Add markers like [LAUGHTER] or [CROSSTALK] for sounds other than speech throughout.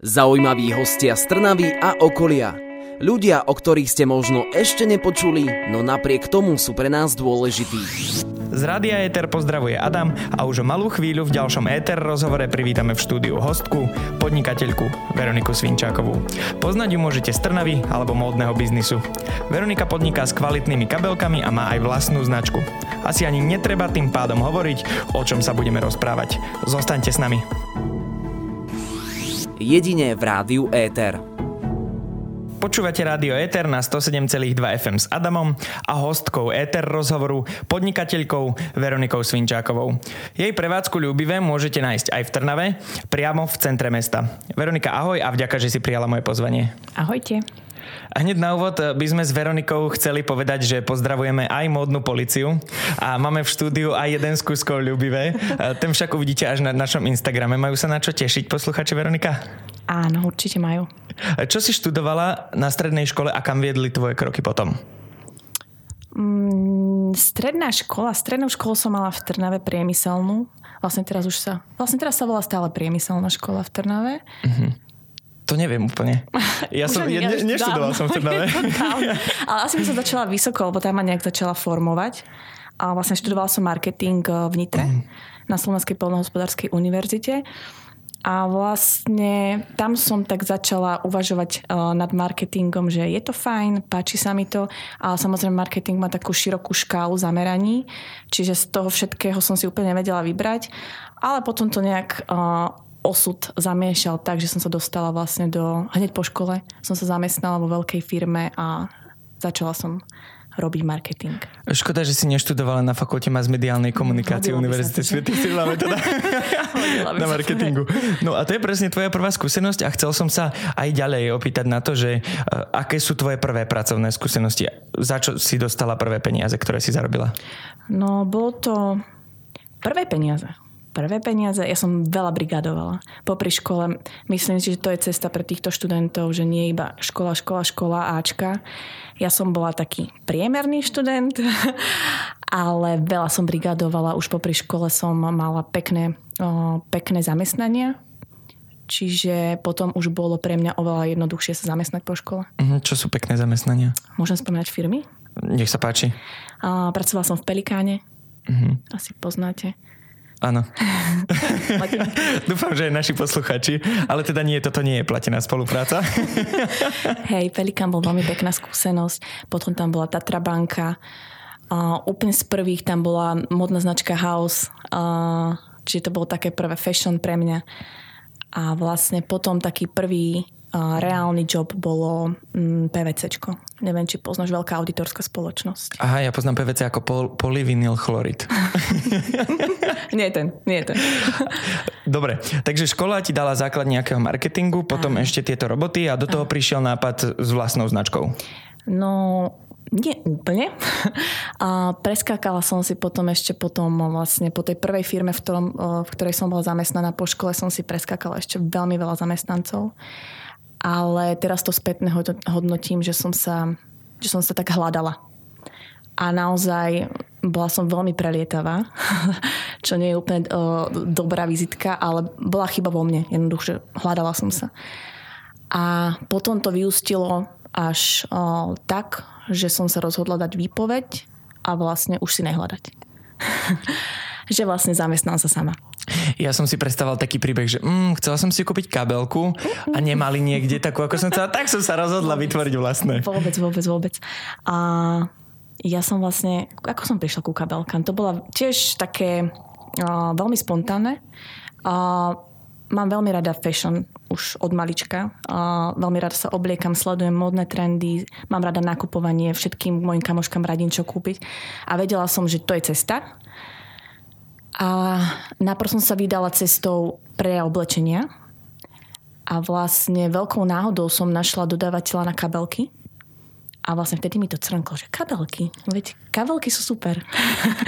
Zaujímaví hostia z Trnavy a okolia. Ľudia, o ktorých ste možno ešte nepočuli, no napriek tomu sú pre nás dôležití. Z Rádia Éter pozdravuje Adam a už o malú chvíľu v ďalšom Éter rozhovore privítame v štúdiu hostku, podnikateľku Veroniku Svinčákovú. Poznať ju môžete z Trnavy alebo módneho biznisu. Veronika podniká s kvalitnými kabelkami a má aj vlastnú značku. Asi ani netreba tým pádom hovoriť, o čom sa budeme rozprávať. Zostaňte s nami jedine v rádiu Éter. Počúvate rádio Éter na 107,2 FM s Adamom a hostkou Éter rozhovoru podnikateľkou Veronikou Svinčákovou. Jej prevádzku ľúbivé môžete nájsť aj v Trnave, priamo v centre mesta. Veronika, ahoj a vďaka, že si prijala moje pozvanie. Ahojte. A hneď na úvod by sme s Veronikou chceli povedať, že pozdravujeme aj módnu policiu a máme v štúdiu aj jeden z kuskov ľubivé. Ten však uvidíte až na našom Instagrame. Majú sa na čo tešiť posluchači Veronika? Áno, určite majú. Čo si študovala na strednej škole a kam viedli tvoje kroky potom? Mm, stredná škola, strednú školu som mala v Trnave priemyselnú. Vlastne teraz už sa, vlastne teraz sa volá stále priemyselná škola v Trnave. Uh-huh. To neviem úplne. [LAUGHS] Ja som, ja, ne, neštudoval som v Trnave. [LAUGHS] Ale asi by som začala vysoko, lebo tam ma nejak začala formovať. A vlastne študovala som marketing eh, v Nitre mm. na Slovenskej polnohospodárskej univerzite. A vlastne tam som tak začala uvažovať uh, nad marketingom, že je to fajn, páči sa mi to, ale samozrejme marketing má takú širokú škálu zameraní, čiže z toho všetkého som si úplne vedela vybrať, ale potom to nejak uh, osud zamiešal tak, že som sa dostala vlastne do, hneď po škole som sa zamestnala vo veľkej firme a začala som robiť marketing. Škoda, že si neštudovala na fakulte mass mediálnej komunikácie Univerzity Svetých teda [LAUGHS] na marketingu. No a to je presne tvoja prvá skúsenosť a chcel som sa aj ďalej opýtať na to, že uh, aké sú tvoje prvé pracovné skúsenosti? Za čo si dostala prvé peniaze, ktoré si zarobila? No, bolo to prvé peniaze prvé peniaze. Ja som veľa brigadovala. Popri škole myslím si, že to je cesta pre týchto študentov, že nie iba škola, škola, škola, Ačka. Ja som bola taký priemerný študent, [LAUGHS] ale veľa som brigadovala. Už popri škole som mala pekné, o, pekné zamestnania. Čiže potom už bolo pre mňa oveľa jednoduchšie sa zamestnať po škole. Mhm, čo sú pekné zamestnania? Môžem spomínať firmy? Nech sa páči. A, pracovala som v Pelikáne. Uh-huh. Asi poznáte. Áno. [LAUGHS] Dúfam, že aj naši posluchači, ale teda nie, toto nie je platená spolupráca. [LAUGHS] Hej, Pelikan bol veľmi pekná skúsenosť. Potom tam bola Tatra banka. Uh, úplne z prvých tam bola modná značka House. Uh, čiže to bolo také prvé fashion pre mňa. A vlastne potom taký prvý reálny job bolo mm, PVCčko. Neviem, či poznáš veľká auditorská spoločnosť. Aha, ja poznám PVC ako pol, polyvinyl chlorid. [LAUGHS] nie ten, nie je ten. [LAUGHS] Dobre, takže škola ti dala základ nejakého marketingu, potom Aha. ešte tieto roboty a do toho Aha. prišiel nápad s vlastnou značkou. No, nie úplne. A preskákala som si potom ešte potom vlastne po tej prvej firme, v, ktorom, v ktorej som bola zamestnaná po škole, som si preskákala ešte veľmi veľa zamestnancov ale teraz to spätne hodnotím, že som sa, že som sa tak hľadala. A naozaj bola som veľmi prelietavá, [LAUGHS] čo nie je úplne uh, dobrá vizitka, ale bola chyba vo mne, jednoducho hľadala som sa. A potom to vyústilo až uh, tak, že som sa rozhodla dať výpoveď a vlastne už si nehľadať. [LAUGHS] že vlastne zamestnám sa sama. Ja som si predstavoval taký príbeh, že mm, chcela som si kúpiť kabelku a nemali niekde takú, ako som chcela, tak som sa rozhodla vytvoriť vlastné. Vôbec, vôbec, vôbec. A ja som vlastne, ako som prišla ku kabelkám, to bolo tiež také uh, veľmi spontánne. Uh, mám veľmi rada fashion už od malička. Uh, veľmi rada sa obliekam, sledujem módne trendy, mám rada nakupovanie, všetkým mojim kamoškám radím čo kúpiť. A vedela som, že to je cesta a najprv som sa vydala cestou pre oblečenia a vlastne veľkou náhodou som našla dodávateľa na kabelky a vlastne vtedy mi to crnklo, že kabelky, veď kabelky sú super.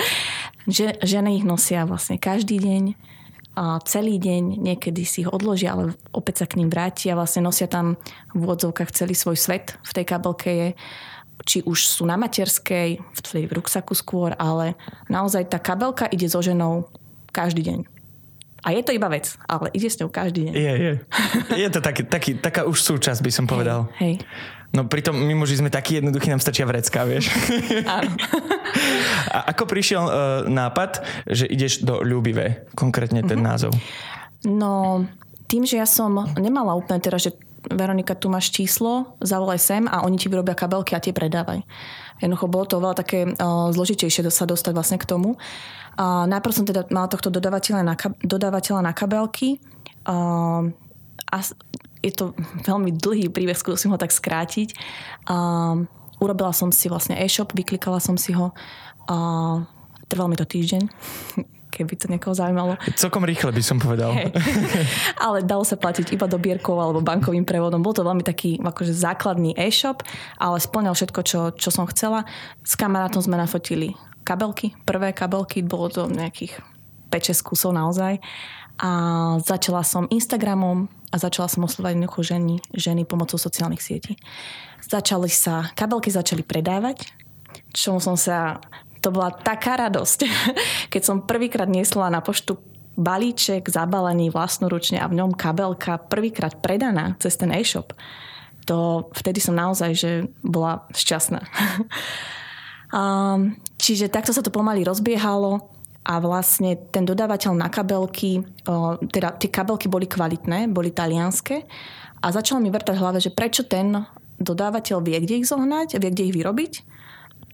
[LAUGHS] že, ženy ich nosia vlastne každý deň, a celý deň, niekedy si ich odložia, ale opäť sa k ním vrátia, vlastne nosia tam v úvodzovkách celý svoj svet. V tej kabelke je či už sú na materskej, v v ruksaku skôr, ale naozaj tá kabelka ide so ženou každý deň. A je to iba vec, ale ide s ňou každý deň. Je, je. Je to taký, taký, taká už súčasť, by som povedal. Hej. No pritom my muži sme takí jednoduchí, nám stačia vrecká, vieš. Áno. A ako prišiel uh, nápad, že ideš do Ľubivé, konkrétne ten názov? No, tým, že ja som nemala úplne teraz, že Veronika, tu máš číslo, zavolaj sem a oni ti vyrobia kabelky a tie predávaj. Jednoducho bolo to veľa také uh, zložitejšie sa dostať vlastne k tomu. Uh, najprv som teda mala tohto dodávateľa na, dodávateľa na kabelky uh, a je to veľmi dlhý príbeh, skúsim ho tak skrátiť. Uh, urobila som si vlastne e-shop, vyklikala som si ho. Uh, trvalo mi to týždeň [LAUGHS] keby to niekoho zaujímalo. Celkom rýchle by som povedal. Hey. [LAUGHS] Ale dalo sa platiť iba dobierkou alebo bankovým prevodom. Bol to veľmi taký akože základný e-shop, ale splňal všetko, čo, čo som chcela. S kamarátom sme nafotili kabelky, prvé kabelky, bolo to nejakých 5-6 kusov naozaj. A začala som Instagramom a začala som oslovať jednoducho ženy, ženy pomocou sociálnych sietí. Začali sa, kabelky začali predávať, čomu som sa to bola taká radosť, [LAUGHS] keď som prvýkrát niesla na poštu balíček zabalený vlastnoručne a v ňom kabelka prvýkrát predaná cez ten e-shop. To vtedy som naozaj že bola šťastná. [LAUGHS] um, čiže takto sa to pomaly rozbiehalo a vlastne ten dodávateľ na kabelky, teda tie kabelky boli kvalitné, boli talianské a začalo mi vrtať v hlave, že prečo ten dodávateľ vie, kde ich zohnať, vie, kde ich vyrobiť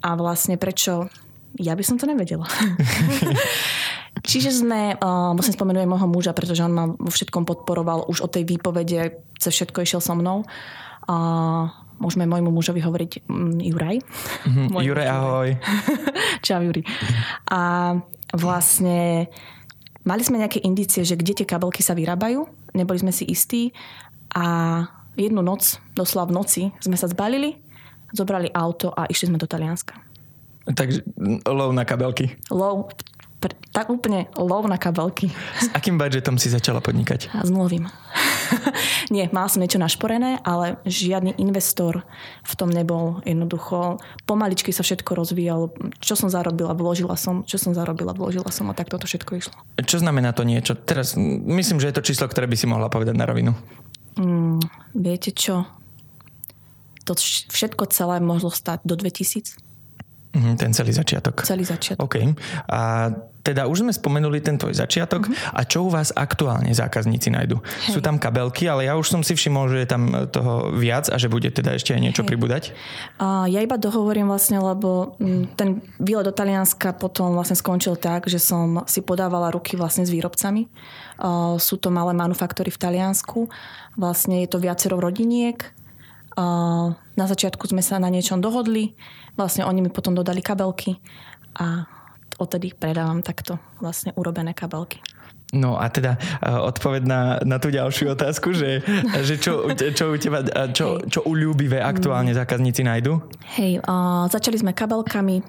a vlastne prečo ja by som to nevedela. [LAUGHS] Čiže sme, uh, musím spomenúť aj môjho muža, pretože on ma vo všetkom podporoval už od tej výpovede, cez všetko išiel so mnou. Uh, môžeme môjmu mužovi hovoriť um, Juraj. Mm-hmm. Juraj, ahoj. [LAUGHS] Čau, Juri. A vlastne mali sme nejaké indície, že kde tie kabelky sa vyrábajú. Neboli sme si istí. A jednu noc, doslova v noci, sme sa zbalili, zobrali auto a išli sme do Talianska. Takže lov na kabelky. Lov, tak úplne lov na kabelky. S akým budžetom si začala podnikať? A [LAUGHS] s nulovým. [LAUGHS] Nie, mala som niečo našporené, ale žiadny investor v tom nebol. Jednoducho, pomaličky sa všetko rozvíjalo. Čo som zarobila, vložila som. Čo som zarobila, vložila som a tak toto všetko išlo. Čo znamená to niečo? Teraz myslím, že je to číslo, ktoré by si mohla povedať na rovinu. Mm, viete čo? To všetko celé mohlo stať do 2000 Mm-hmm, ten celý začiatok. Celý začiatok. OK. A teda už sme spomenuli ten tvoj začiatok. Mm-hmm. A čo u vás aktuálne zákazníci nájdu? Hej. Sú tam kabelky, ale ja už som si všimol, že je tam toho viac a že bude teda ešte aj niečo Hej. pribúdať. A ja iba dohovorím vlastne, lebo mm, ten výlet do Talianska potom vlastne skončil tak, že som si podávala ruky vlastne s výrobcami. Sú to malé manufaktory v Taliansku. Vlastne je to viacero rodiniek. Na začiatku sme sa na niečom dohodli vlastne oni mi potom dodali kabelky a odtedy predávam takto vlastne urobené kabelky. No a teda uh, odpoveď na, na tú ďalšiu otázku, že, že čo, čo u teba, čo, čo u ľúbivé aktuálne zákazníci nájdu? Hej, uh, začali sme kabelkami,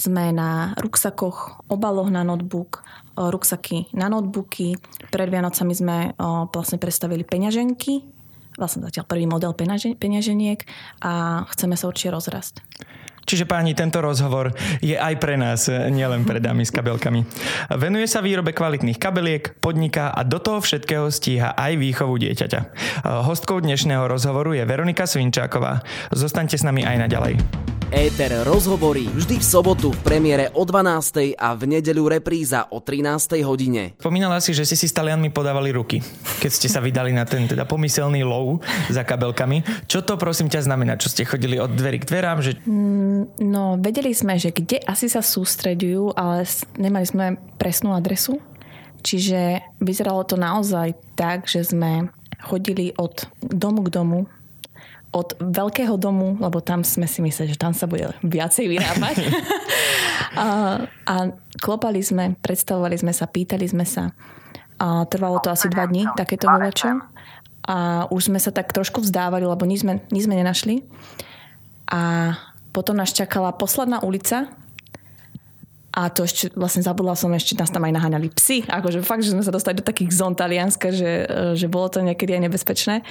sme na ruksakoch, obaloch na notebook, uh, ruksaky na notebooky. Pred Vianocami sme uh, vlastne predstavili peňaženky, vlastne zatiaľ prvý model peňaženiek a chceme sa určite rozrast. Čiže páni, tento rozhovor je aj pre nás, nielen pre dámy s kabelkami. Venuje sa výrobe kvalitných kabeliek, podniká a do toho všetkého stíha aj výchovu dieťaťa. Hostkou dnešného rozhovoru je Veronika Svinčáková. Zostaňte s nami aj naďalej. Éter rozhovorí vždy v sobotu v premiére o 12. a v nedeľu repríza o 13. hodine. Spomínala si, že si si s Talianmi podávali ruky, keď ste sa vydali na ten teda pomyselný lov za kabelkami. Čo to prosím ťa znamená? Čo ste chodili od dverí k dverám? Že... Mm, no, vedeli sme, že kde asi sa sústredujú, ale nemali sme presnú adresu. Čiže vyzeralo to naozaj tak, že sme chodili od domu k domu od veľkého domu, lebo tam sme si mysleli, že tam sa bude viacej vyrábať. [LAUGHS] a, a klopali sme, predstavovali sme sa, pýtali sme sa. A trvalo to asi dva dní, takéto volačo. A už sme sa tak trošku vzdávali, lebo nič sme, nič sme nenašli. A potom nás čakala posledná ulica, a to ešte, vlastne zabudla som, ešte nás tam aj naháňali psy. Akože fakt, že sme sa dostali do takých zón Talianska, že, že bolo to niekedy aj nebezpečné.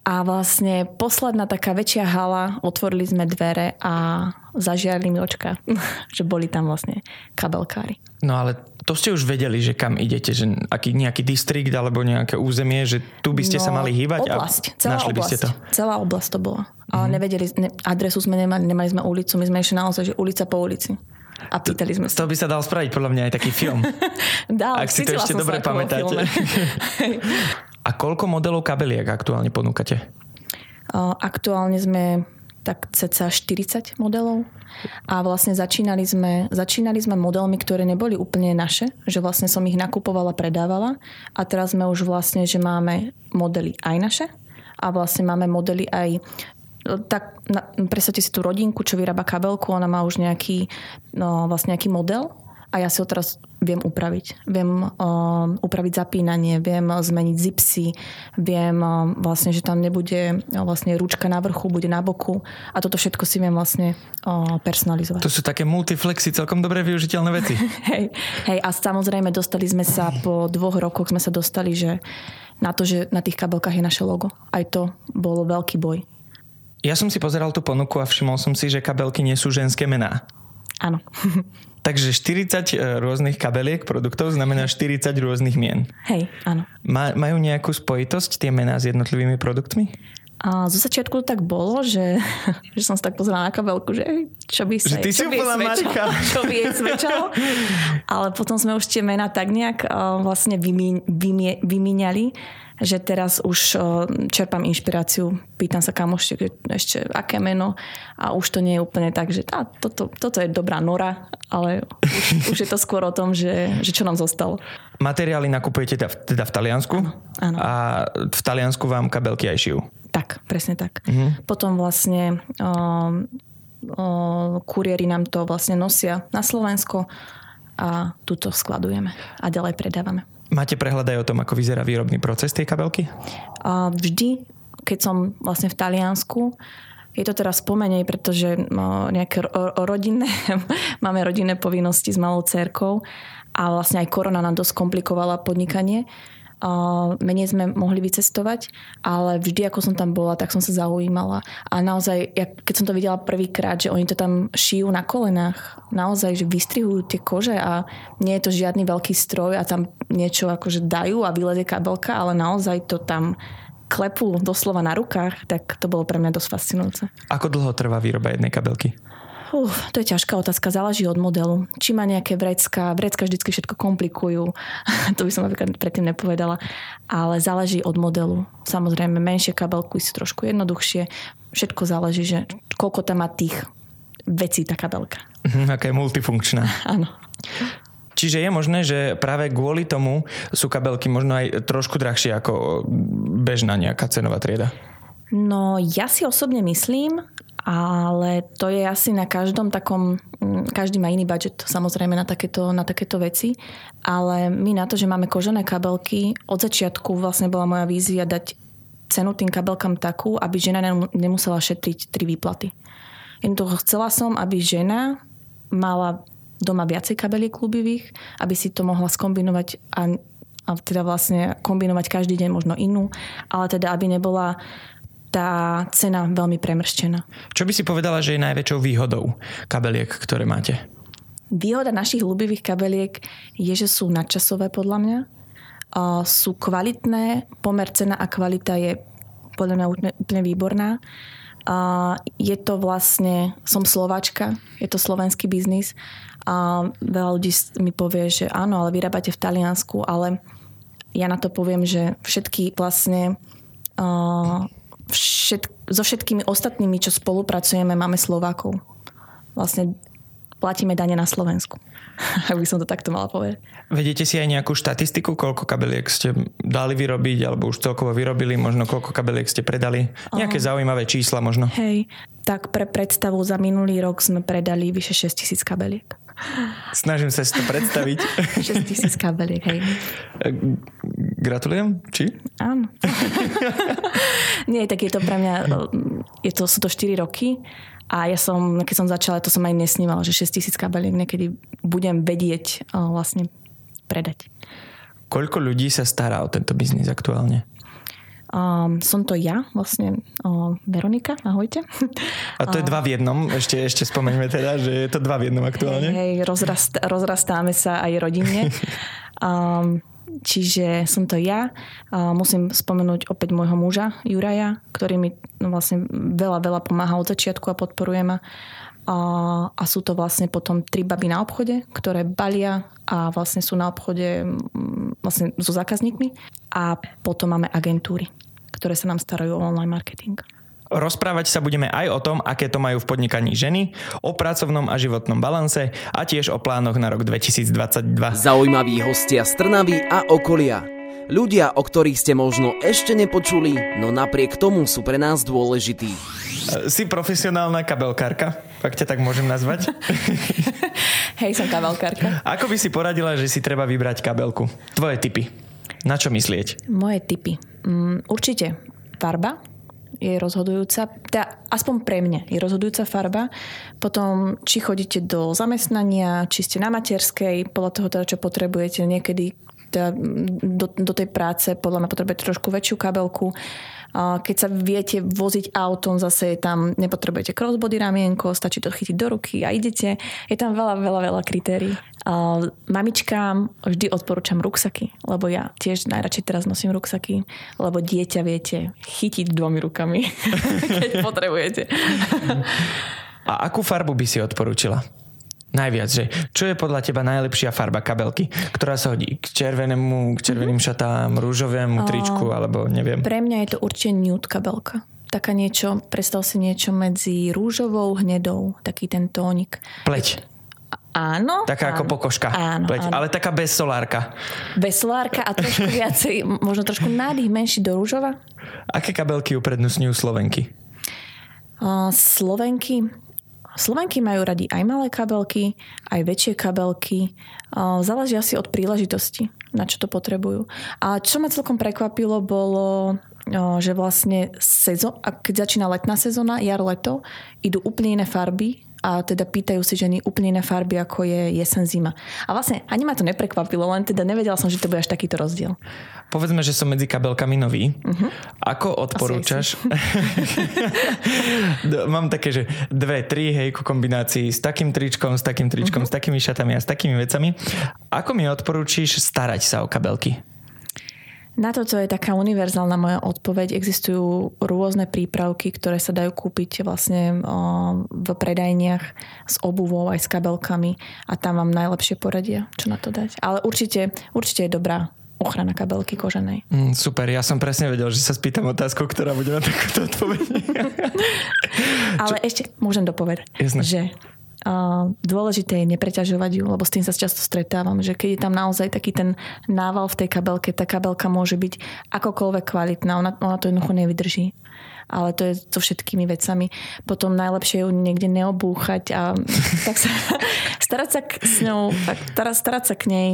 A vlastne posledná taká väčšia hala, otvorili sme dvere a zažiarli mi očka, [LAUGHS] že boli tam vlastne kabelkári. No ale to ste už vedeli, že kam idete, že aký, nejaký distrikt alebo nejaké územie, že tu by ste no, sa mali hýbať oblasť, a celá našli oblasť, by ste to. Celá oblasť to bola. Ale mm-hmm. nevedeli, ne, adresu sme nemali, nemali sme ulicu, my sme išli naozaj, že ulica po ulici. A pýtali sme sa. To by sa dal spraviť podľa mňa aj taký film. [LAUGHS] Dal, Ak si to ešte dobre pamätáte. [LAUGHS] A koľko modelov kabeliek aktuálne ponúkate? Aktuálne sme tak cca 40 modelov. A vlastne začínali sme, začínali sme modelmi, ktoré neboli úplne naše, že vlastne som ich nakupovala, predávala. A teraz sme už vlastne, že máme modely aj naše. A vlastne máme modely aj tak na, predstavte si tú rodinku, čo vyrába kabelku, ona má už nejaký, no, vlastne nejaký model. A ja si ho teraz viem upraviť. Viem uh, upraviť zapínanie, viem zmeniť zipsy, viem uh, vlastne, že tam nebude uh, vlastne ručka na vrchu, bude na boku a toto všetko si viem vlastne uh, personalizovať. To sú také multiflexy, celkom dobre využiteľné veci. [LAUGHS] hej, hej, a samozrejme dostali sme sa po dvoch rokoch sme sa dostali, že na to, že na tých kabelkách je naše logo. Aj to bol veľký boj. Ja som si pozeral tú ponuku a všimol som si, že kabelky nie sú ženské mená. Áno. [LAUGHS] Takže 40 e, rôznych kabeliek produktov znamená 40 rôznych mien. Hej, áno. Ma, majú nejakú spojitosť tie mená s jednotlivými produktmi? A zo začiatku to tak bolo, že, [LAUGHS] že som sa tak pozerala na kabelku, že čo by sa ty čo úplná Marika. [LAUGHS] čo by jej svedčalo. Ale potom sme už tie mená tak nejak uh, vlastne vymí, vymie, vymíňali že teraz už čerpám inšpiráciu, pýtam sa kamoši, ešte aké meno a už to nie je úplne tak, že tá, toto, toto je dobrá nora, ale už, už je to skôr o tom, že, že čo nám zostalo. Materiály nakupujete teda, teda v Taliansku áno, a v Taliansku vám kabelky aj šijú. Tak, presne tak. Mhm. Potom vlastne o, o, kuriéri nám to vlastne nosia na Slovensko a tuto skladujeme a ďalej predávame. Máte prehľad aj o tom, ako vyzerá výrobný proces tej kabelky? Vždy, keď som vlastne v Taliansku, je to teraz pomenej, pretože no, nejaké rodinné, [LAUGHS] máme rodinné povinnosti s malou cerkou a vlastne aj korona nám dosť komplikovala podnikanie menej sme mohli vycestovať, ale vždy, ako som tam bola, tak som sa zaujímala. A naozaj, keď som to videla prvýkrát, že oni to tam šijú na kolenách, naozaj, že vystrihujú tie kože a nie je to žiadny veľký stroj a tam niečo akože dajú a vylezie kabelka, ale naozaj to tam klepú doslova na rukách, tak to bolo pre mňa dosť fascinujúce. Ako dlho trvá výroba jednej kabelky? Uh, to je ťažká otázka, záleží od modelu. Či má nejaké vrecka, vrecka vždycky všetko komplikujú, [LAUGHS] to by som napríklad predtým nepovedala, ale záleží od modelu. Samozrejme, menšie kabelky sú trošku jednoduchšie, všetko záleží, že koľko tam má tých vecí tá kabelka. Mhm, aká je multifunkčná. [LAUGHS] Áno. Čiže je možné, že práve kvôli tomu sú kabelky možno aj trošku drahšie ako bežná nejaká cenová trieda? No ja si osobne myslím, ale to je asi na každom takom, mm, každý má iný budget samozrejme na takéto, na takéto veci, ale my na to, že máme kožené kabelky, od začiatku vlastne bola moja vízia dať cenu tým kabelkám takú, aby žena nemusela šetriť tri výplaty. Jednoducho chcela som, aby žena mala doma viacej kabeliek klubivých, aby si to mohla skombinovať a, a teda vlastne kombinovať každý deň možno inú, ale teda aby nebola tá cena veľmi premrštená. Čo by si povedala, že je najväčšou výhodou kabeliek, ktoré máte? Výhoda našich ľubivých kabeliek je, že sú nadčasové podľa mňa. sú kvalitné, pomer cena a kvalita je podľa mňa úplne výborná. je to vlastne, som Slováčka, je to slovenský biznis a veľa ľudí mi povie, že áno, ale vyrábate v Taliansku, ale ja na to poviem, že všetky vlastne všet, so všetkými ostatnými, čo spolupracujeme, máme Slovákov. Vlastne platíme dane na Slovensku. [LAUGHS] Ak by som to takto mala povedať. Vedete si aj nejakú štatistiku, koľko kabeliek ste dali vyrobiť, alebo už celkovo vyrobili, možno koľko kabeliek ste predali? Nejaké uh, zaujímavé čísla možno? Hej, tak pre predstavu za minulý rok sme predali vyše 6 tisíc kabeliek. Snažím sa si to predstaviť. [LAUGHS] 6 tisíc kabeliek, hej. Gratulujem, či? Áno. [LAUGHS] Nie, tak je to pre mňa, je to, sú to 4 roky a ja som, keď som začala, to som aj nesnívala, že 6 tisíc kabeliek niekedy budem vedieť vlastne predať. Koľko ľudí sa stará o tento biznis aktuálne? Um, som to ja, vlastne uh, Veronika, ahojte. A to je dva v jednom, ešte, ešte spomeňme teda, že je to dva v jednom aktuálne. Hej, hej rozrast, rozrastáme sa aj rodinne. Um, [LAUGHS] čiže som to ja. Uh, musím spomenúť opäť môjho muža, Juraja, ktorý mi no, vlastne veľa, veľa pomáha od začiatku a podporuje ma. A, a sú to vlastne potom tri baby na obchode, ktoré balia a vlastne sú na obchode vlastne so zákazníkmi. A potom máme agentúry, ktoré sa nám starajú o online marketing. Rozprávať sa budeme aj o tom, aké to majú v podnikaní ženy, o pracovnom a životnom balanse a tiež o plánoch na rok 2022. Zaujímaví hostia z Trnavy a okolia. Ľudia, o ktorých ste možno ešte nepočuli, no napriek tomu sú pre nás dôležití. Si profesionálna kabelkárka? Ak ťa tak môžem nazvať? [LAUGHS] Hej, som kabelkárka. Ako by si poradila, že si treba vybrať kabelku? Tvoje typy. Na čo myslieť? Moje typy. Mm, určite farba, je rozhodujúca, teda aspoň pre mňa je rozhodujúca farba. Potom, či chodíte do zamestnania, či ste na materskej, podľa toho teda, čo potrebujete. Niekedy teda do, do tej práce podľa mňa potrebujete trošku väčšiu kabelku. Keď sa viete voziť autom, zase tam, nepotrebujete crossbody ramienko, stačí to chytiť do ruky a idete. Je tam veľa, veľa, veľa kritérií. Mamičkám vždy odporúčam ruksaky, lebo ja tiež najradšej teraz nosím ruksaky, lebo dieťa viete chytiť dvomi rukami, [LAUGHS] keď potrebujete. A akú farbu by si odporúčila? Najviac, že čo je podľa teba najlepšia farba kabelky, ktorá sa hodí k červenému, k červeným mm-hmm. šatám, rúžovému tričku, alebo neviem. Pre mňa je to určite nude kabelka. Taká niečo, predstav si niečo medzi rúžovou, hnedou, taký ten tónik. Pleť. Áno. Taká áno, ako pokožka. Áno, pleť, áno. Ale taká bez solárka. Bez solárka a trošku [LAUGHS] viacej, možno trošku nádych menší do rúžova. Aké kabelky uprednostňujú Slovenky? Uh, Slovenky? Slovenky majú radi aj malé kabelky, aj väčšie kabelky. Záleží asi od príležitosti, na čo to potrebujú. A čo ma celkom prekvapilo, bolo, že vlastne sezon, keď začína letná sezóna, jar, leto, idú úplne iné farby a teda pýtajú si ženy úplne iné farby, ako je jesen, zima. A vlastne ani ma to neprekvapilo, len teda nevedela som, že to bude až takýto rozdiel. Povedzme, že som medzi kabelkami nový. Uh-huh. Ako odporúčaš? [LAUGHS] Mám také, že dve, tri, hej, ku kombinácii s takým tričkom, s takým tričkom, uh-huh. s takými šatami a s takými vecami. Ako mi odporúčiš starať sa o kabelky? Na toto je taká univerzálna moja odpoveď. Existujú rôzne prípravky, ktoré sa dajú kúpiť vlastne v predajniach s obuvou aj s kabelkami a tam vám najlepšie poradia, čo na to dať. Ale určite, určite je dobrá ochrana kabelky koženej. Mm, super, ja som presne vedel, že sa spýtam otázku, ktorá bude na takúto odpoveď. [LAUGHS] Ale ešte môžem dopovedať, Jasne. že dôležité je nepreťažovať ju, lebo s tým sa často stretávam, že keď je tam naozaj taký ten nával v tej kabelke, tá kabelka môže byť akokoľvek kvalitná, ona, ona to jednoducho nevydrží. Ale to je so všetkými vecami. Potom najlepšie ju niekde neobúchať a [LAUGHS] tak sa, starať sa k, s ňou, tak, starať sa k nej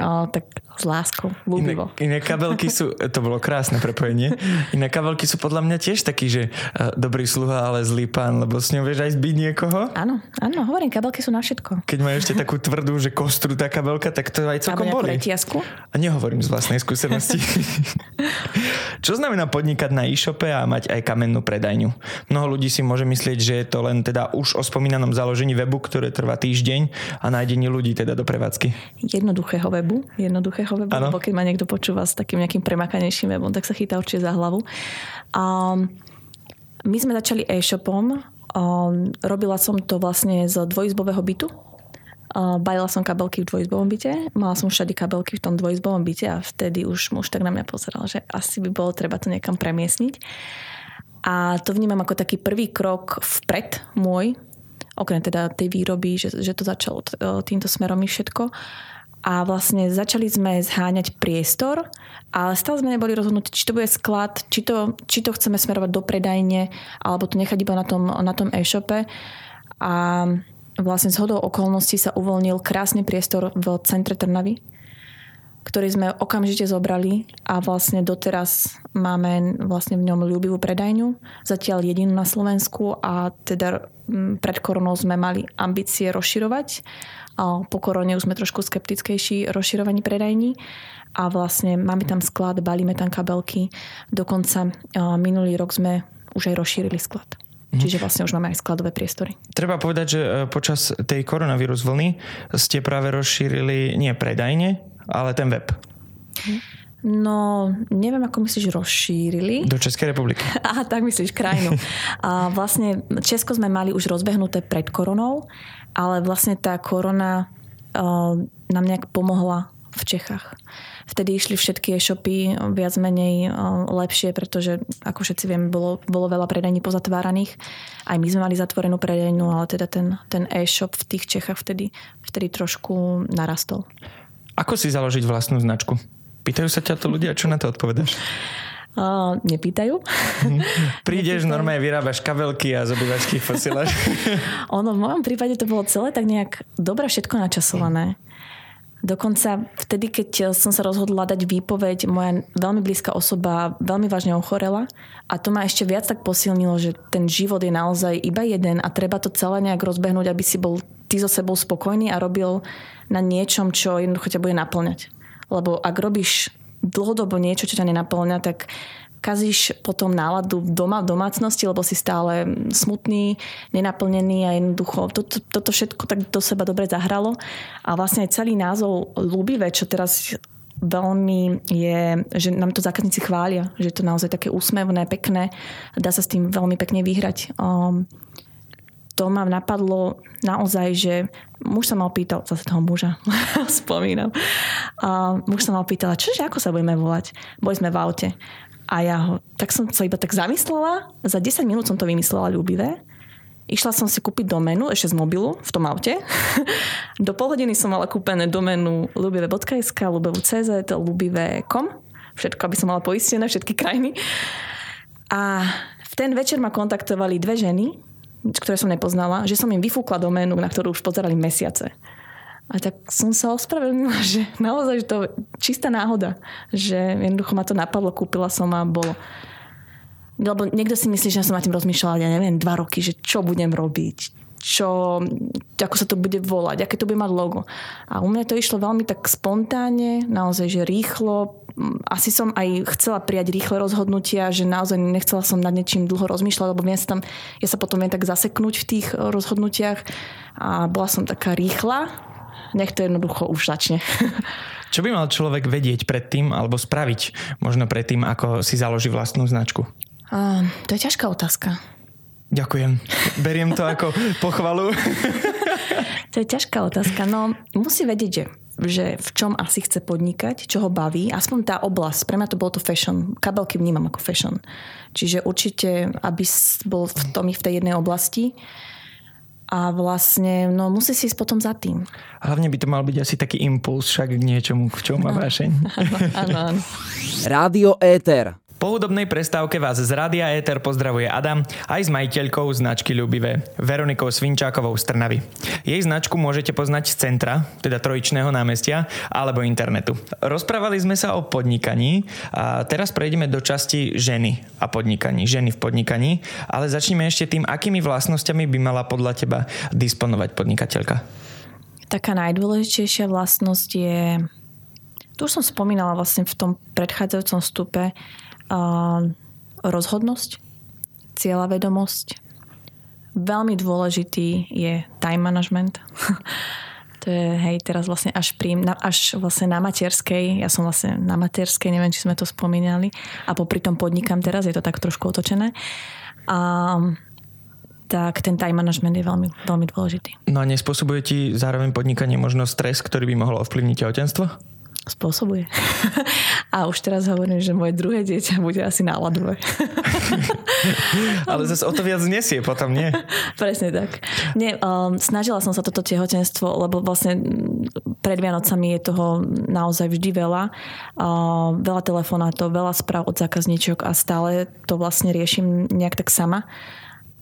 o, tak s láskou, ľúbivo. Iné, iné kabelky sú, [LAUGHS] to bolo krásne prepojenie, iné kabelky sú podľa mňa tiež taký, že uh, dobrý sluha, ale zlý pán, lebo s ňou vieš aj zbiť niekoho. Áno, áno, hovorím, kabelky sú na všetko. Keď majú ešte takú tvrdú, že kostru tá kabelka, tak to aj celkom boli. Retiasku? A nehovorím z vlastnej skúsenosti. [LAUGHS] Čo znamená podnikať na e-shope a mať aj kamennú predajňu? Mnoho ľudí si môže myslieť, že je to len teda už o spomínanom založení webu, ktoré trvá týždeň a nájdení ľudí teda do prevádzky. Jednoduchého webu, jednoduchého webu, ano. lebo keď ma niekto počúva s takým nejakým premakanejším webom, tak sa chytá určite za hlavu. Um, my sme začali e-shopom, robila som to vlastne z dvojizbového bytu, balila som kabelky v dvojizbovom byte, mala som všade kabelky v tom dvojizbovom byte a vtedy už muž tak na mňa pozeral, že asi by bolo treba to niekam premiesniť. A to vnímam ako taký prvý krok vpred môj, okrem teda tej výroby, že, že to začalo týmto smerom i všetko. A vlastne začali sme zháňať priestor, ale stále sme neboli rozhodnutí, či to bude sklad, či to, či to chceme smerovať do predajne, alebo to nechať iba na tom, na tom e-shope. A vlastne z hodou okolností sa uvoľnil krásny priestor v centre Trnavy. Ktorý sme okamžite zobrali a vlastne doteraz máme vlastne v ňom ľúbivú predajňu, zatiaľ jedinú na Slovensku a teda pred koronou sme mali ambície rozširovať. A po korone už sme trošku skeptickejší rozširovaní predajní a vlastne máme tam sklad, balíme tam kabelky. Dokonca minulý rok sme už aj rozšírili sklad. Mhm. Čiže vlastne už máme aj skladové priestory. Treba povedať, že e, počas tej koronavírus vlny ste práve rozšírili nie predajne, ale ten web. No, neviem, ako myslíš rozšírili. Do Českej republiky. [LAUGHS] Aha, tak myslíš krajinu. [LAUGHS] A vlastne Česko sme mali už rozbehnuté pred koronou, ale vlastne tá korona uh, nám nejak pomohla v Čechách. Vtedy išli všetky e-shopy viac menej lepšie, pretože ako všetci vieme, bolo, bolo veľa predajní pozatváraných. Aj my sme mali zatvorenú predajnú, ale teda ten, ten e-shop v tých Čechách vtedy, vtedy trošku narastol. Ako si založiť vlastnú značku? Pýtajú sa ťa to ľudia, čo na to odpovedáš? Uh, nepýtajú. [LAUGHS] Prídeš, nepýtajú. normálne vyrábaš kabelky a z obývačky posielaš. [LAUGHS] ono v mojom prípade to bolo celé tak nejak dobre všetko načasované. Dokonca vtedy, keď som sa rozhodla dať výpoveď, moja veľmi blízka osoba veľmi vážne ochorela a to ma ešte viac tak posilnilo, že ten život je naozaj iba jeden a treba to celé nejak rozbehnúť, aby si bol ty so sebou spokojný a robil na niečom, čo jednoducho ťa bude naplňať. Lebo ak robíš dlhodobo niečo, čo ťa nenaplňa, tak kazíš potom náladu doma v domácnosti, lebo si stále smutný, nenaplnený a jednoducho toto, toto všetko tak do seba dobre zahralo. A vlastne aj celý názov Ľubivé, čo teraz veľmi je, že nám to zákazníci chvália, že je to naozaj také úsmevné, pekné, dá sa s tým veľmi pekne vyhrať. Um, to ma napadlo naozaj, že muž sa ma opýtal, zase toho muža [LAUGHS] spomínam, uh, muž sa ma opýtal, čože, ako sa budeme volať? Boli sme v aute a ja ho, tak som sa iba tak zamyslela, za 10 minút som to vymyslela ľúbivé. Išla som si kúpiť domenu ešte z mobilu v tom aute. [LAUGHS] Do pol hodiny som mala kúpené domenu ľubivé.sk, ľubivé.cz, ľubivé.com. Všetko, aby som mala poistené, všetky krajiny. A v ten večer ma kontaktovali dve ženy, ktoré som nepoznala, že som im vyfúkla doménu, na ktorú už pozerali mesiace. A tak som sa ospravedlnila, [LAUGHS] že naozaj že to čistá náhoda, že jednoducho ma to napadlo, kúpila som a bolo. Lebo niekto si myslí, že som na tým rozmýšľala, ja neviem, dva roky, že čo budem robiť, čo, ako sa to bude volať, aké to bude mať logo. A u mňa to išlo veľmi tak spontánne, naozaj, že rýchlo. Asi som aj chcela prijať rýchle rozhodnutia, že naozaj nechcela som nad niečím dlho rozmýšľať, lebo ja sa, tam, ja sa potom viem tak zaseknúť v tých rozhodnutiach. A bola som taká rýchla, nech to jednoducho už začne. [LAUGHS] Čo by mal človek vedieť predtým alebo spraviť možno predtým, ako si založí vlastnú značku? Uh, to je ťažká otázka. Ďakujem. Beriem to ako [LAUGHS] pochvalu. to je ťažká otázka. No, musí vedieť, že že v čom asi chce podnikať, čo ho baví. Aspoň tá oblasť, pre mňa to bolo to fashion. Kabelky vnímam ako fashion. Čiže určite, aby bol v tom v tej jednej oblasti a vlastne no, musí si ísť potom za tým. Hlavne by to mal byť asi taký impuls však k niečomu, v čom má vášeň. Áno, áno. Rádio Éter. Po hudobnej prestávke vás z Rádia Éter pozdravuje Adam aj s majiteľkou značky Ľubivé, Veronikou Svinčákovou z Trnavy. Jej značku môžete poznať z centra, teda Trojičného námestia, alebo internetu. Rozprávali sme sa o podnikaní a teraz prejdeme do časti ženy a podnikaní, ženy v podnikaní, ale začneme ešte tým, akými vlastnosťami by mala podľa teba disponovať podnikateľka. Taká najdôležitejšia vlastnosť je tu už som spomínala vlastne v tom predchádzajúcom stupe, rozhodnosť, cieľavedomosť. Veľmi dôležitý je time management. [LAUGHS] to je, hej, teraz vlastne až, pri, až vlastne na materskej, ja som vlastne na materskej, neviem, či sme to spomínali, a popri tom podnikám teraz, je to tak trošku otočené. A tak ten time management je veľmi, veľmi dôležitý. No a nespôsobuje ti zároveň podnikanie možno stres, ktorý by mohol ovplyvniť tehotenstvo? Spôsobuje. A už teraz hovorím, že moje druhé dieťa bude asi náladové. [LAUGHS] Ale zase o to viac nesie potom, nie? Presne tak. Nie, um, snažila som sa toto tehotenstvo, lebo vlastne pred Vianocami je toho naozaj vždy veľa. Uh, veľa telefonátov, veľa správ od zákazníčok a stále to vlastne riešim nejak tak sama.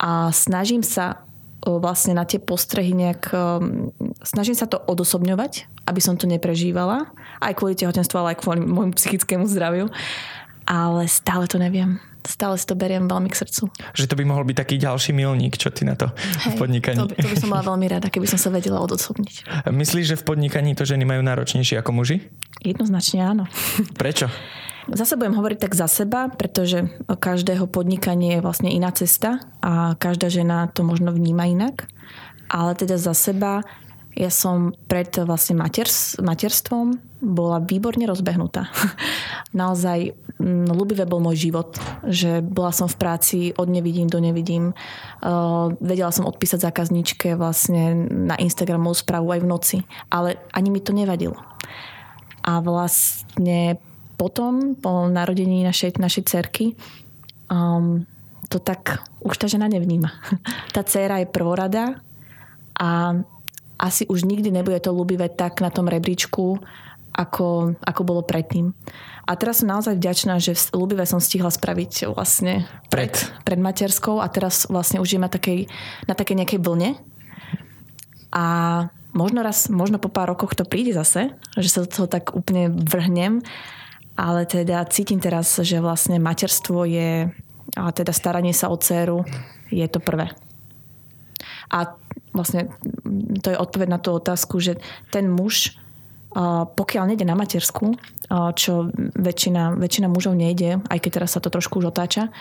A snažím sa vlastne na tie postrehy nejak... Snažím sa to odosobňovať, aby som to neprežívala. Aj kvôli tehotenstvu, ale aj kvôli môjmu psychickému zdraviu. Ale stále to neviem stále si to beriem veľmi k srdcu. Že to by mohol byť taký ďalší milník, čo ty na to Hej, v podnikaní. To, to by som bola veľmi rada, keby som sa vedela odosobniť. Myslíš, že v podnikaní to ženy majú náročnejšie ako muži? Jednoznačne áno. Prečo? Zase budem hovoriť tak za seba, pretože každého podnikanie je vlastne iná cesta a každá žena to možno vníma inak. Ale teda za seba ja som pred vlastne maters, materstvom bola výborne rozbehnutá. [LAUGHS] Naozaj ľubivé bol môj život, že bola som v práci od nevidím do nevidím. Uh, vedela som odpísať zákazničke vlastne na Instagramovú správu aj v noci, ale ani mi to nevadilo. A vlastne potom, po narodení našej, našej cerky, um, to tak už tá žena nevníma. [LAUGHS] Tá dcéra je prvorada a asi už nikdy nebude to ľúbivé tak na tom rebríčku, ako, ako bolo predtým. A teraz som naozaj vďačná, že ľúbivé som stihla spraviť vlastne pred, pred materskou a teraz vlastne už je na takej, na takej nejakej vlne. A možno raz, možno po pár rokoch to príde zase, že sa do toho tak úplne vrhnem, ale teda cítim teraz, že vlastne materstvo je, a teda staranie sa o dceru je to prvé. A vlastne to je odpoveď na tú otázku, že ten muž pokiaľ nejde na matersku, čo väčšina, väčšina mužov nejde, aj keď teraz sa to trošku už otáča,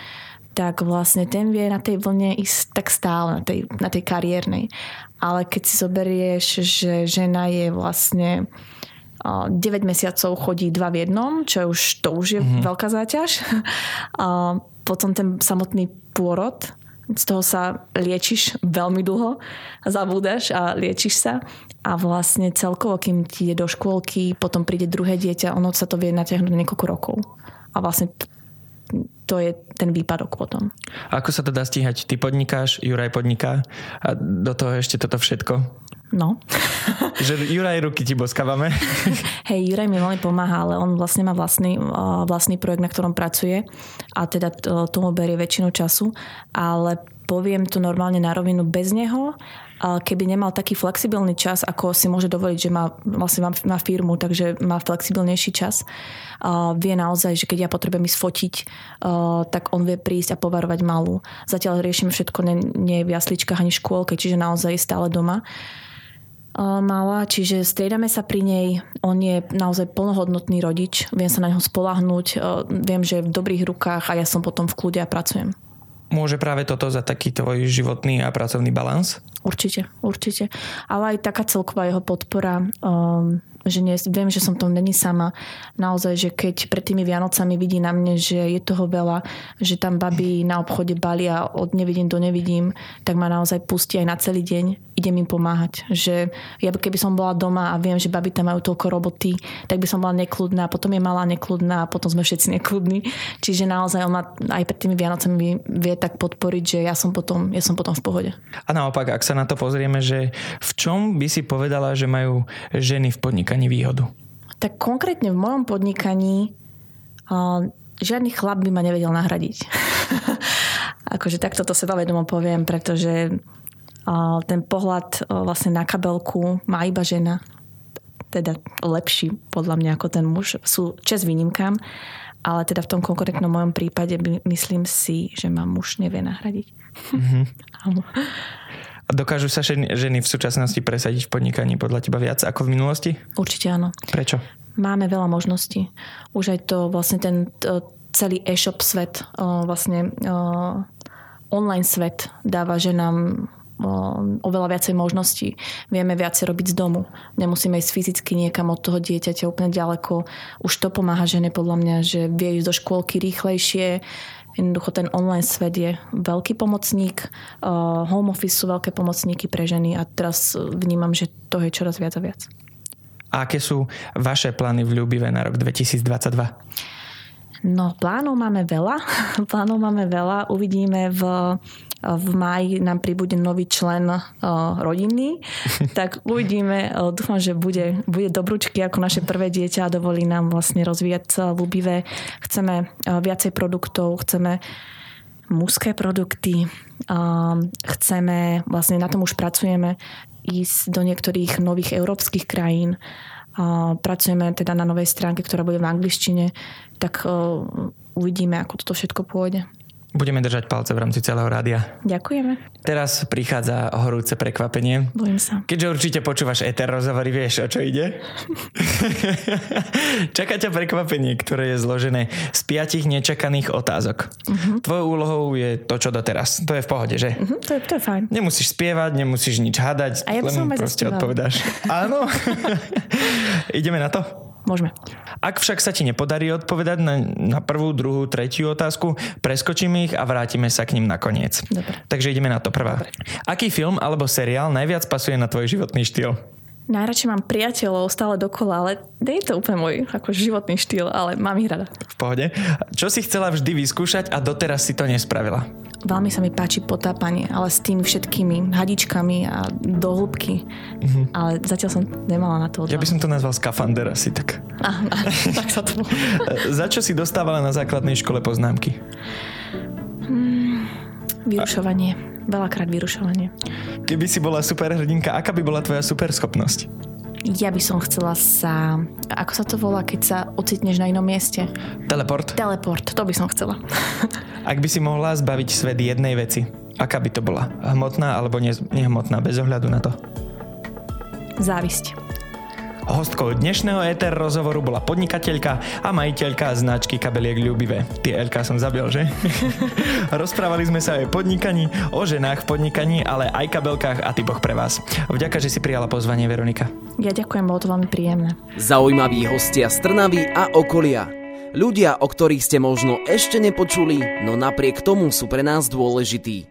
tak vlastne ten vie na tej vlne ísť tak stále, na tej, na tej kariérnej. Ale keď si zoberieš, že žena je vlastne 9 mesiacov chodí dva v jednom, čo už, to už je mm-hmm. veľká záťaž. [LAUGHS] A potom ten samotný pôrod, z toho sa liečiš veľmi dlho, zabúdaš a liečiš sa a vlastne celkovo, kým ti ide do škôlky, potom príde druhé dieťa, ono sa to vie natiahnuť niekoľko rokov. A vlastne to je ten výpadok potom. A ako sa to dá stíhať? Ty podnikáš, Juraj podniká a do toho ešte toto všetko? No. [LAUGHS] že Juraj ruky ti boskávame. [LAUGHS] Hej, Juraj mi veľmi pomáha, ale on vlastne má vlastný, vlastný projekt, na ktorom pracuje a teda tomu berie väčšinu času, ale poviem to normálne na rovinu bez neho keby nemal taký flexibilný čas, ako si môže dovoliť, že má, vlastne má, má firmu, takže má flexibilnejší čas, vie naozaj, že keď ja potrebujem ísť fotiť, tak on vie prísť a povarovať malú. Zatiaľ riešime všetko, nie, nie je v jasličkách ani škôlke, čiže naozaj je stále doma malá, čiže striedame sa pri nej. On je naozaj plnohodnotný rodič, viem sa na neho spolahnúť, viem, že je v dobrých rukách a ja som potom v kľude a pracujem. Môže práve toto za taký tvoj životný a pracovný balans? Určite, určite. Ale aj taká celková jeho podpora um, že nie, viem, že som tom není sama. Naozaj, že keď pred tými Vianocami vidí na mne, že je toho veľa, že tam baby na obchode balia od nevidím do nevidím, tak ma naozaj pustí aj na celý deň. Idem im pomáhať. Že ja keby som bola doma a viem, že baby tam majú toľko roboty, tak by som bola nekludná, potom je malá nekludná a potom sme všetci nekludní. Čiže naozaj on ma aj pred tými Vianocami vie tak podporiť, že ja som potom, ja som potom v pohode. A naopak, ak sa na to pozrieme, že v čom by si povedala, že majú ženy v podnikaní výhodu? Tak konkrétne v mojom podnikaní uh, žiadny chlap by ma nevedel nahradiť. [LAUGHS] akože takto to sebavedomo poviem, pretože ten pohľad uh, vlastne na kabelku má iba žena. Teda lepší podľa mňa ako ten muž. Sú čes výnimkám, ale teda v tom konkrétnom mojom prípade myslím si, že ma muž nevie nahradiť. [LAUGHS] Mm-hmm. Dokážu sa ženy v súčasnosti presadiť v podnikaní podľa teba viac ako v minulosti? Určite áno. Prečo? Máme veľa možností. Už aj to vlastne ten celý e-shop svet, vlastne online svet dáva ženám oveľa viacej možností. Vieme viacej robiť z domu. Nemusíme ísť fyzicky niekam od toho dieťaťa úplne ďaleko. Už to pomáha žene podľa mňa, že vie ísť do škôlky rýchlejšie, Jednoducho ten online svet je veľký pomocník, home office sú veľké pomocníky pre ženy a teraz vnímam, že to je čoraz viac a viac. A aké sú vaše plány v Ľubive na rok 2022? No, plánov máme veľa. [LAUGHS] plánov máme veľa. Uvidíme v v máji nám príbude nový člen uh, rodiny, [LAUGHS] tak uvidíme. Uh, dúfam, že bude, bude dobrúčky ako naše prvé dieťa a dovolí nám vlastne rozvíjať ľubivé. Chceme uh, viacej produktov, chceme mužské produkty. Chceme, vlastne na tom už pracujeme, ísť do niektorých nových európskych krajín. Pracujeme teda na novej stránke, ktorá bude v angličtine, tak uvidíme, ako toto všetko pôjde. Budeme držať palce v rámci celého rádia. Ďakujeme. Teraz prichádza horúce prekvapenie. Bojím sa. Keďže určite počúvaš Eter rozhovory, vieš, o čo ide? [LAUGHS] Čaká ťa prekvapenie, ktoré je zložené z piatich nečakaných otázok. Uh-huh. Tvojou úlohou je to, čo doteraz. To je v pohode, že? Uh-huh, to, je, to je fajn. Nemusíš spievať, nemusíš nič hadať. A ja len proste odpovedáš. [LAUGHS] Áno. [LAUGHS] Ideme na to? Môžeme. Ak však sa ti nepodarí odpovedať na, na prvú, druhú, tretiu otázku, preskočíme ich a vrátime sa k ním nakoniec. Dobre. Takže ideme na to prvá. Dobre. Aký film alebo seriál najviac pasuje na tvoj životný štýl? Najradšej mám priateľov stále dokola, ale nie je to úplne môj ako životný štýl, ale mám ich rada. V pohode. Čo si chcela vždy vyskúšať a doteraz si to nespravila? Veľmi sa mi páči potápanie, ale s tými všetkými hadičkami a do hĺbky. Mm-hmm. Ale zatiaľ som nemala na to odvahu. Ja by som to nazval skafander asi tak. Aha, tak sa to [LAUGHS] Za čo si dostávala na základnej škole poznámky? Hmm, vyrušovanie. A... Veľakrát vyrušovanie. Keby si bola superhrdinka, aká by bola tvoja superschopnosť? Ja by som chcela sa... Ako sa to volá, keď sa ocitneš na inom mieste? Teleport. Teleport, to by som chcela. [LAUGHS] Ak by si mohla zbaviť svet jednej veci, aká by to bola? Hmotná alebo nehmotná, bez ohľadu na to? Závisť. Hostkou dnešného ETR rozhovoru bola podnikateľka a majiteľka značky kabeliek Ľubivé. Tie LK som zabil, že? [LAUGHS] Rozprávali sme sa aj o podnikaní, o ženách v podnikaní, ale aj kabelkách a typoch pre vás. Vďaka, že si prijala pozvanie, Veronika. Ja ďakujem, bolo to veľmi príjemné. Zaujímaví hostia z Trnavy a okolia. Ľudia, o ktorých ste možno ešte nepočuli, no napriek tomu sú pre nás dôležití.